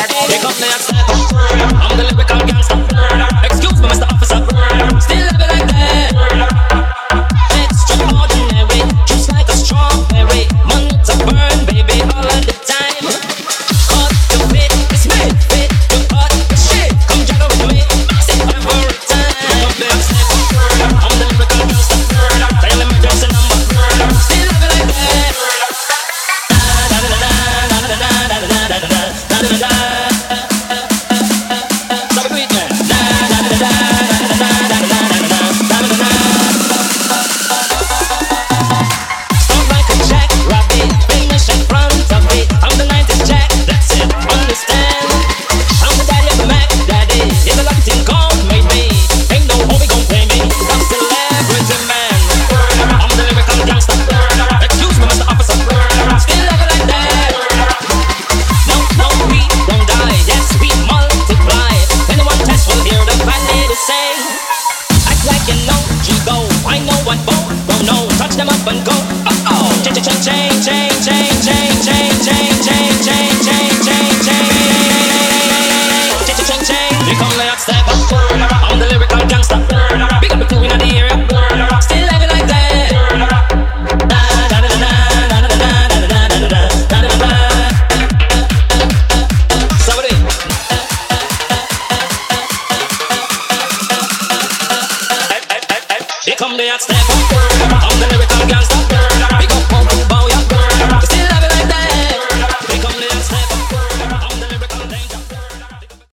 Here comes the upset. I'm the lyrical gangster. G go. I know what bo. Don't know. Touch them up and go. Oh oh. Change change change change change change change change change change change change change change change change. You come let's step up. Here come the hot step I'm the lyrical gangster.